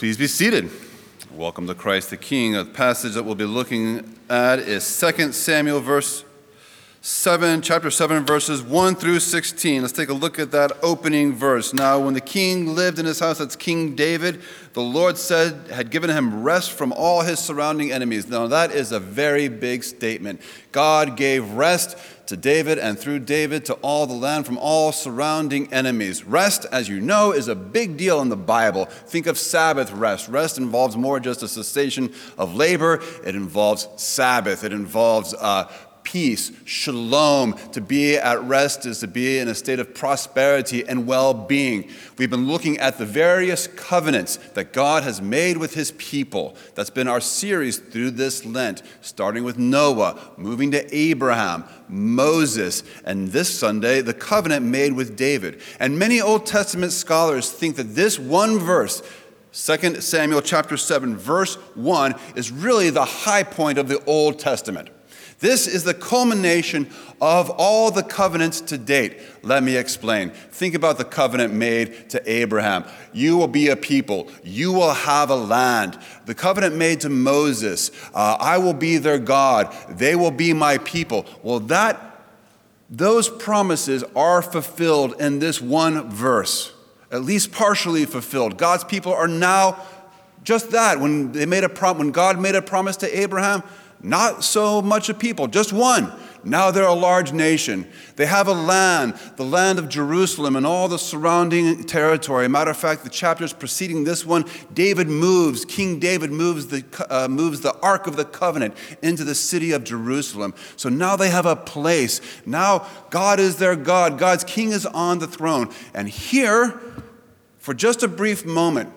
Please be seated. Welcome to Christ the King. A passage that we'll be looking at is 2 Samuel verse 7, chapter 7, verses 1 through 16. Let's take a look at that opening verse. Now, when the king lived in his house, that's King David, the Lord said, had given him rest from all his surrounding enemies. Now, that is a very big statement. God gave rest to David and through David to all the land from all surrounding enemies. Rest, as you know, is a big deal in the Bible. Think of Sabbath rest. Rest involves more just a cessation of labor, it involves Sabbath, it involves uh, peace, shalom. To be at rest is to be in a state of prosperity and well being. We've been looking at the various covenants that God has made with his people. That's been our series through this Lent, starting with Noah, moving to Abraham, Moses, and this Sunday, the covenant made with David. And many Old Testament scholars think that this one verse, 2 Samuel chapter 7 verse 1 is really the high point of the Old Testament. This is the culmination of all the covenants to date. Let me explain. Think about the covenant made to Abraham. You will be a people, you will have a land. The covenant made to Moses, uh, I will be their God, they will be my people. Well, that those promises are fulfilled in this one verse, at least partially fulfilled. God's people are now just that. When they made a prom- when God made a promise to Abraham, not so much a people, just one. Now they're a large nation. They have a land, the land of Jerusalem and all the surrounding territory. Matter of fact, the chapters preceding this one, David moves, King David moves the, uh, moves the Ark of the Covenant into the city of Jerusalem. So now they have a place. Now God is their God. God's king is on the throne. And here, for just a brief moment,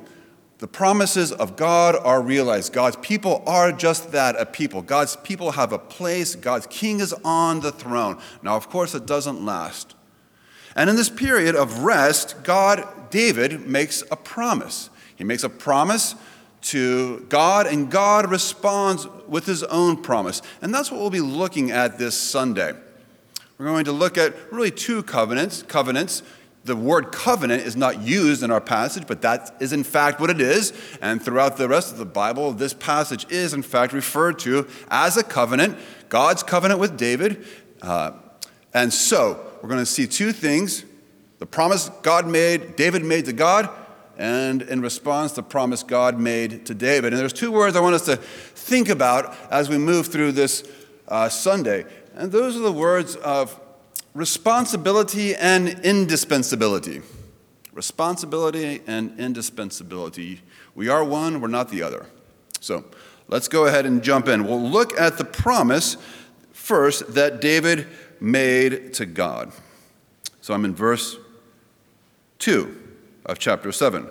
the promises of God are realized. God's people are just that a people. God's people have a place. God's king is on the throne. Now, of course, it doesn't last. And in this period of rest, God, David, makes a promise. He makes a promise to God, and God responds with his own promise. And that's what we'll be looking at this Sunday. We're going to look at really two covenants, covenants the word covenant is not used in our passage, but that is in fact what it is. And throughout the rest of the Bible, this passage is in fact referred to as a covenant, God's covenant with David. Uh, and so, we're going to see two things the promise God made, David made to God, and in response, the promise God made to David. And there's two words I want us to think about as we move through this uh, Sunday. And those are the words of responsibility and indispensability. Responsibility and indispensability. We are one, we're not the other. So let's go ahead and jump in. We'll look at the promise first that David made to God. So I'm in verse 2 of chapter 7.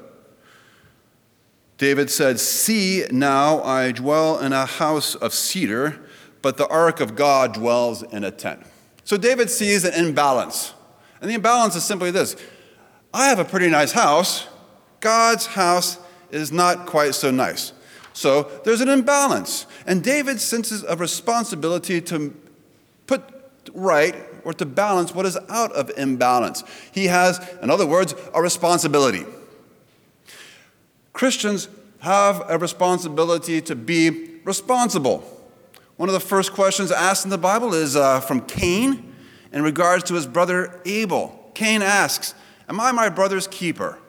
David said, See, now I dwell in a house of cedar, but the ark of God dwells in a tent. So David sees an imbalance. And the imbalance is simply this I have a pretty nice house. God's house is not quite so nice. So there's an imbalance. And David senses a responsibility to put right or to balance what is out of imbalance. He has, in other words, a responsibility. Christians have a responsibility to be responsible. One of the first questions asked in the Bible is uh, from Cain in regards to his brother Abel. Cain asks, Am I my brother's keeper?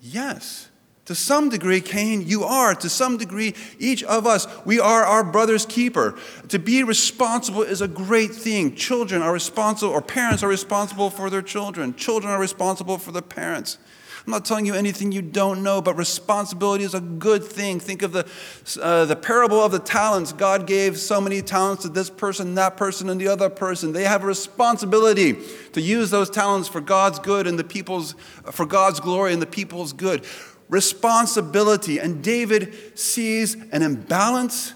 Yes. To some degree, Cain, you are. To some degree, each of us, we are our brother's keeper. To be responsible is a great thing. Children are responsible, or parents are responsible for their children. Children are responsible for their parents. I'm not telling you anything you don't know, but responsibility is a good thing. Think of the, uh, the parable of the talents. God gave so many talents to this person, that person, and the other person. They have a responsibility to use those talents for God's good and the people's, for God's glory and the people's good. Responsibility. And David sees an imbalance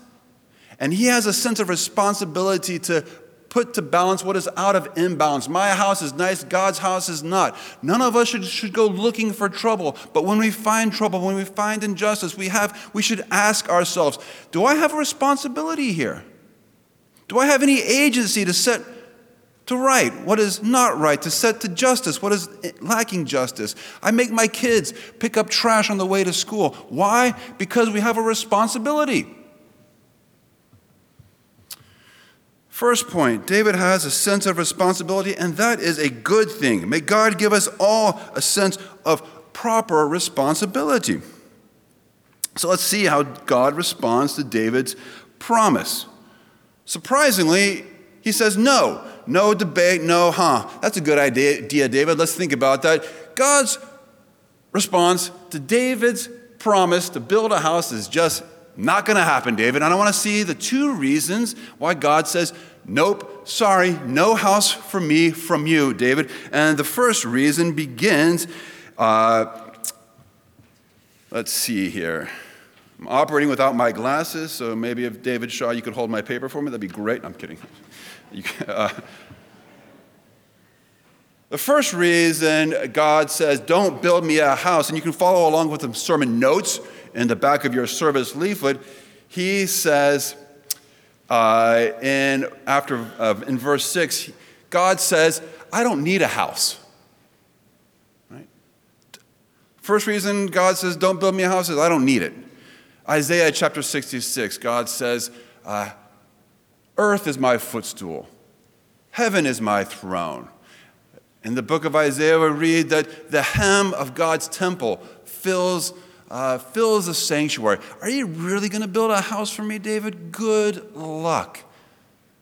and he has a sense of responsibility to put to balance what is out of imbalance. My house is nice, God's house is not. None of us should, should go looking for trouble. But when we find trouble, when we find injustice, we, have, we should ask ourselves do I have a responsibility here? Do I have any agency to set to right what is not right, to set to justice what is lacking justice. I make my kids pick up trash on the way to school. Why? Because we have a responsibility. First point David has a sense of responsibility, and that is a good thing. May God give us all a sense of proper responsibility. So let's see how God responds to David's promise. Surprisingly, he says no. No debate, no, huh? That's a good idea, David. Let's think about that. God's response to David's promise to build a house is just not going to happen, David. And I want to see the two reasons why God says, Nope, sorry, no house for me from you, David. And the first reason begins, uh, let's see here. I'm operating without my glasses, so maybe if David Shaw, you could hold my paper for me, that'd be great. I'm kidding. You, uh, the first reason God says, Don't build me a house, and you can follow along with the sermon notes in the back of your service leaflet, he says, uh, in, after, uh, in verse 6, God says, I don't need a house. Right? First reason God says, Don't build me a house is I don't need it. Isaiah chapter 66, God says, uh, Earth is my footstool, heaven is my throne. In the book of Isaiah, we read that the hem of God's temple fills, uh, fills the sanctuary. Are you really going to build a house for me, David? Good luck.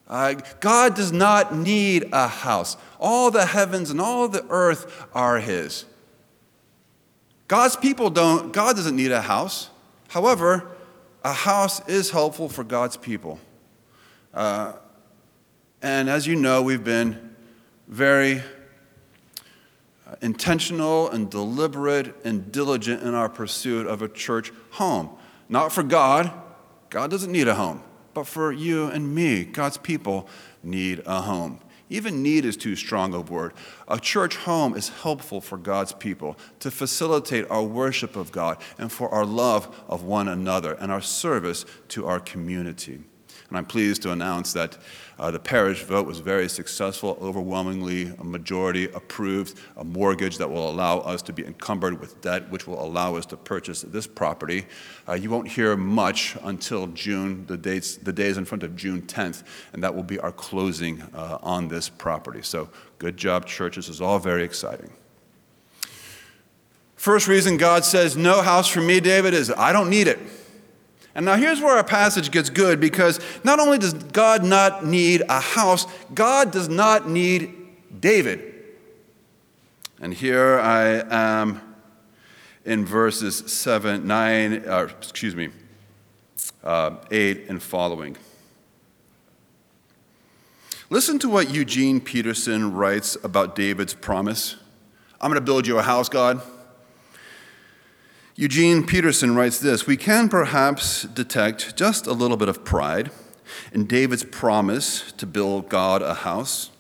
Uh, God does not need a house. All the heavens and all the earth are His. God's people don't, God doesn't need a house. However, a house is helpful for God's people. Uh, and as you know, we've been very Uh, intentional and deliberate and diligent in our pursuit of a church home. Not for God, God doesn't need a home, but for you and me, God's people need a home. Even need is too strong a word. A church home is helpful for God's people to facilitate our worship of God and for our love of one another and our service to our community. And I'm pleased to announce that uh, the parish vote was very successful, overwhelmingly, a majority approved a mortgage that will allow us to be encumbered with debt, which will allow us to purchase this property. Uh, you won't hear much until June, the, dates, the days in front of June 10th, and that will be our closing uh, on this property. So, good job, church. This is all very exciting. First reason God says, No house for me, David, is I don't need it. And now here's where our passage gets good because not only does God not need a house, God does not need David. And here I am in verses 7, 9, uh, excuse me, uh, 8 and following. Listen to what Eugene Peterson writes about David's promise. I'm going to build you a house, God. Eugene Peterson writes this We can perhaps detect just a little bit of pride in David's promise to build God a house.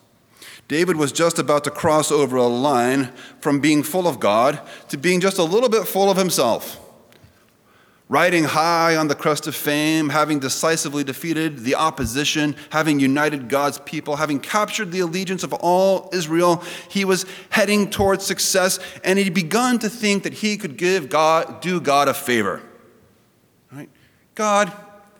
David was just about to cross over a line from being full of God to being just a little bit full of himself riding high on the crest of fame, having decisively defeated the opposition, having united God's people, having captured the allegiance of all Israel, he was heading towards success, and he'd begun to think that he could give God, do God a favor. Right? God,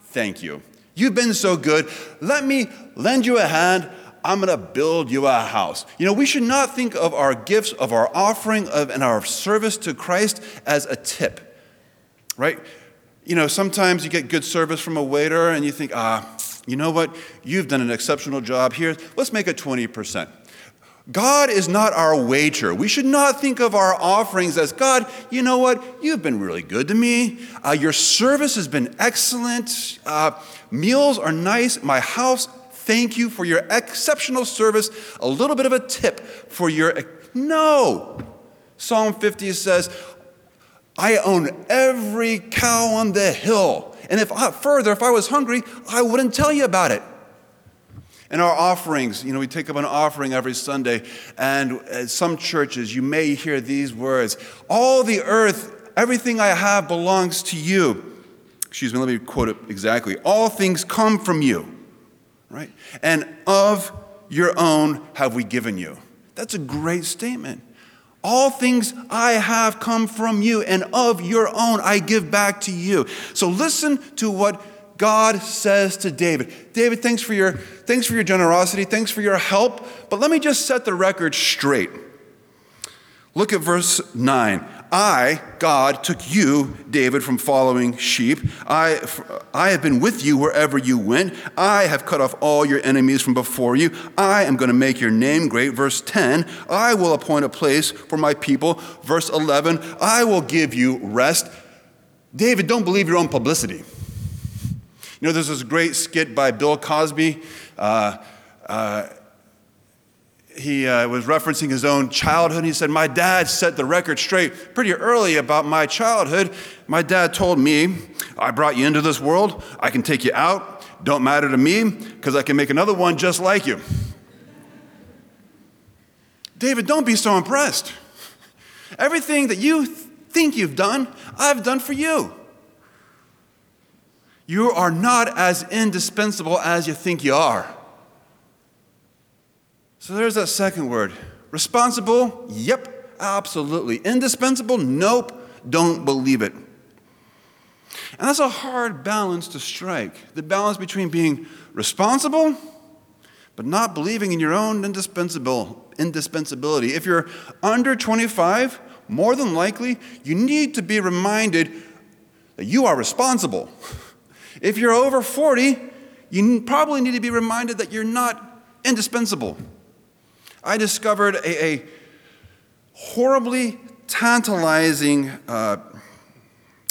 thank you. You've been so good. Let me lend you a hand. I'm going to build you a house. You know, we should not think of our gifts, of our offering, of, and our service to Christ as a tip right? You know, sometimes you get good service from a waiter and you think, ah, you know what? You've done an exceptional job here. Let's make it 20%. God is not our wager. We should not think of our offerings as God, you know what? You've been really good to me. Uh, your service has been excellent. Uh, meals are nice. My house, thank you for your exceptional service. A little bit of a tip for your. No. Psalm 50 says, I own every cow on the hill. And if I, further, if I was hungry, I wouldn't tell you about it. And our offerings, you know, we take up an offering every Sunday, and at some churches, you may hear these words All the earth, everything I have belongs to you. Excuse me, let me quote it exactly. All things come from you, right? And of your own have we given you. That's a great statement. All things I have come from you, and of your own I give back to you. So listen to what God says to David. David, thanks for your, thanks for your generosity, thanks for your help, but let me just set the record straight. Look at verse 9. I, God, took you, David, from following sheep. I, I have been with you wherever you went. I have cut off all your enemies from before you. I am going to make your name great. Verse 10 I will appoint a place for my people. Verse 11 I will give you rest. David, don't believe your own publicity. You know, there's this great skit by Bill Cosby. Uh, uh, he uh, was referencing his own childhood. He said, My dad set the record straight pretty early about my childhood. My dad told me, I brought you into this world, I can take you out, don't matter to me, because I can make another one just like you. David, don't be so impressed. Everything that you think you've done, I've done for you. You are not as indispensable as you think you are. So there's that second word. Responsible? Yep, absolutely. Indispensable? Nope, don't believe it. And that's a hard balance to strike the balance between being responsible but not believing in your own indispensable indispensability. If you're under 25, more than likely, you need to be reminded that you are responsible. If you're over 40, you probably need to be reminded that you're not indispensable. I discovered a, a horribly tantalizing uh,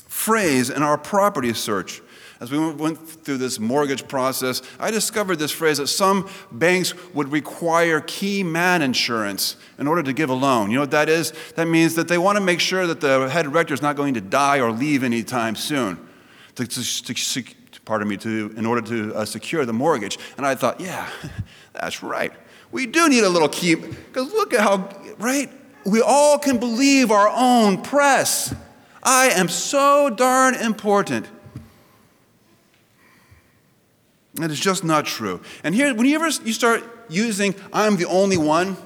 phrase in our property search. As we went through this mortgage process, I discovered this phrase that some banks would require key man insurance in order to give a loan. You know what that is? That means that they want to make sure that the head rector is not going to die or leave anytime soon. To, to, to, pardon me, to, in order to uh, secure the mortgage. And I thought, yeah, that's right. We do need a little keep, because look at how, right? We all can believe our own press. I am so darn important. That is just not true. And here, whenever you start using, I'm the only one,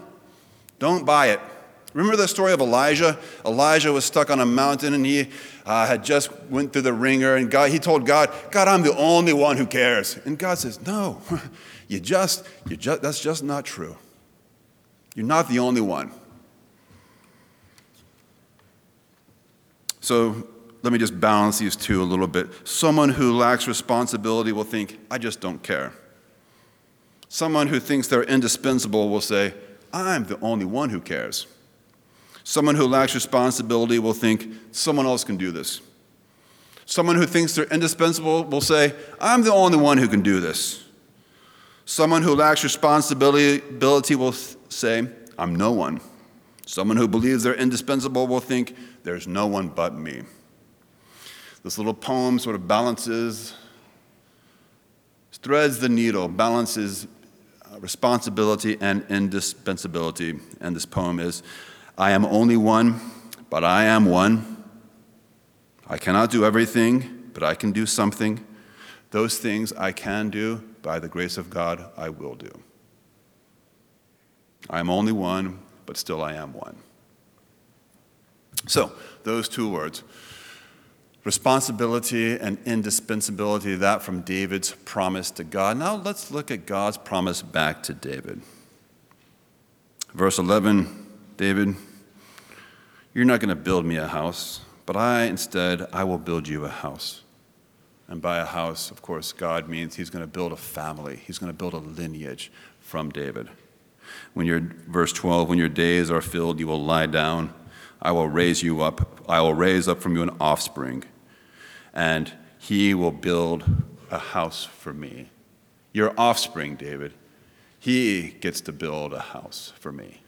don't buy it. Remember the story of Elijah? Elijah was stuck on a mountain and he uh, had just went through the wringer and God, he told God, God, I'm the only one who cares. And God says, no, you just, you just, that's just not true. You're not the only one. So let me just balance these two a little bit. Someone who lacks responsibility will think, I just don't care. Someone who thinks they're indispensable will say, I'm the only one who cares. Someone who lacks responsibility will think, someone else can do this. Someone who thinks they're indispensable will say, I'm the only one who can do this. Someone who lacks responsibility will say, I'm no one. Someone who believes they're indispensable will think, there's no one but me. This little poem sort of balances, threads the needle, balances uh, responsibility and indispensability. And this poem is I am only one, but I am one. I cannot do everything, but I can do something. Those things I can do, by the grace of God, I will do. I am only one, but still I am one. So, those two words responsibility and indispensability, that from David's promise to God. Now, let's look at God's promise back to David. Verse 11 David, you're not going to build me a house, but I instead, I will build you a house. And by a house, of course, God means he's going to build a family. He's going to build a lineage from David. When your verse 12, when your days are filled, you will lie down. I will raise you up. I will raise up from you an offspring, and he will build a house for me. Your offspring, David, he gets to build a house for me.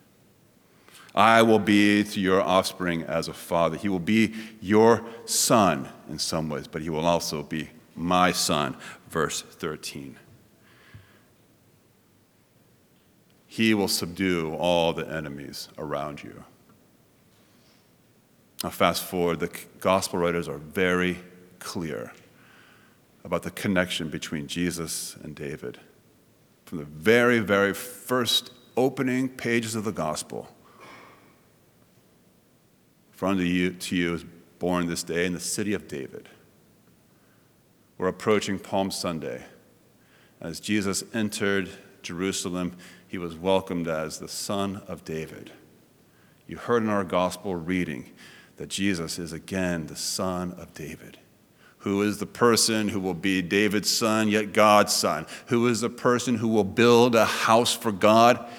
I will be to your offspring as a father. He will be your son in some ways, but he will also be my son. Verse 13. He will subdue all the enemies around you. Now, fast forward, the gospel writers are very clear about the connection between Jesus and David. from the very, very first opening pages of the gospel. From you, to you is born this day in the city of David. We're approaching Palm Sunday. As Jesus entered Jerusalem, he was welcomed as the Son of David. You heard in our gospel reading that Jesus is again the Son of David. Who is the person who will be David's son, yet God's son? Who is the person who will build a house for God,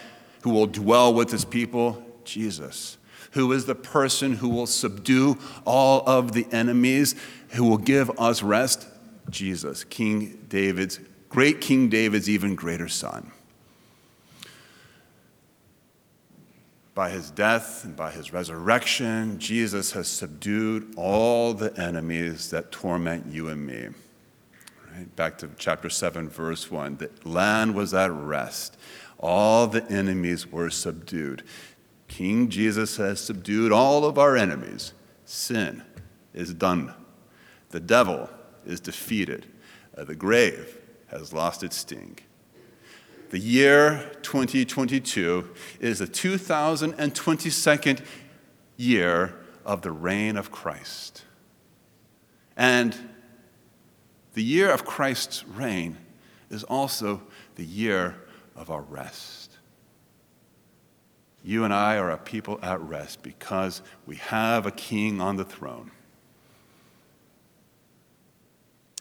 who will dwell with his people? Jesus. Who is the person who will subdue all of the enemies, who will give us rest? Jesus, King David's, great King David's even greater son. By his death and by his resurrection, Jesus has subdued all the enemies that torment you and me. Right? Back to chapter 7, verse 1. The land was at rest, all the enemies were subdued. King Jesus has subdued all of our enemies. Sin is done, the devil is defeated, uh, the grave has lost its sting. The year 2022 is the 2022nd year of the reign of Christ. And the year of Christ's reign is also the year of our rest. You and I are a people at rest because we have a king on the throne.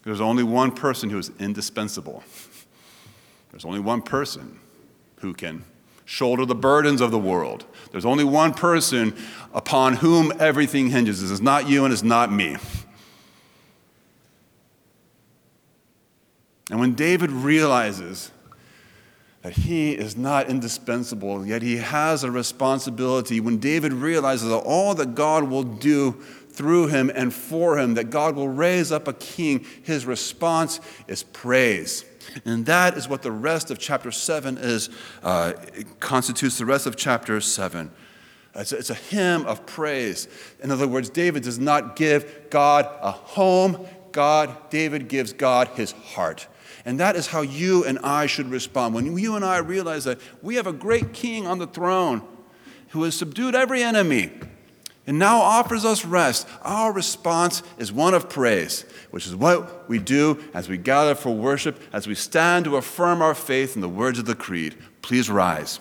There's only one person who is indispensable. There's only one person who can shoulder the burdens of the world. There's only one person upon whom everything hinges. This is not you and it's not me. And when David realizes that he is not indispensable, yet he has a responsibility, when David realizes that all that God will do through him and for him, that God will raise up a king, his response is praise. And that is what the rest of chapter 7 is, uh, constitutes the rest of chapter 7. It's a, it's a hymn of praise. In other words, David does not give God a home, God, David gives God his heart. And that is how you and I should respond. When you and I realize that we have a great king on the throne who has subdued every enemy, and now offers us rest. Our response is one of praise, which is what we do as we gather for worship, as we stand to affirm our faith in the words of the Creed. Please rise.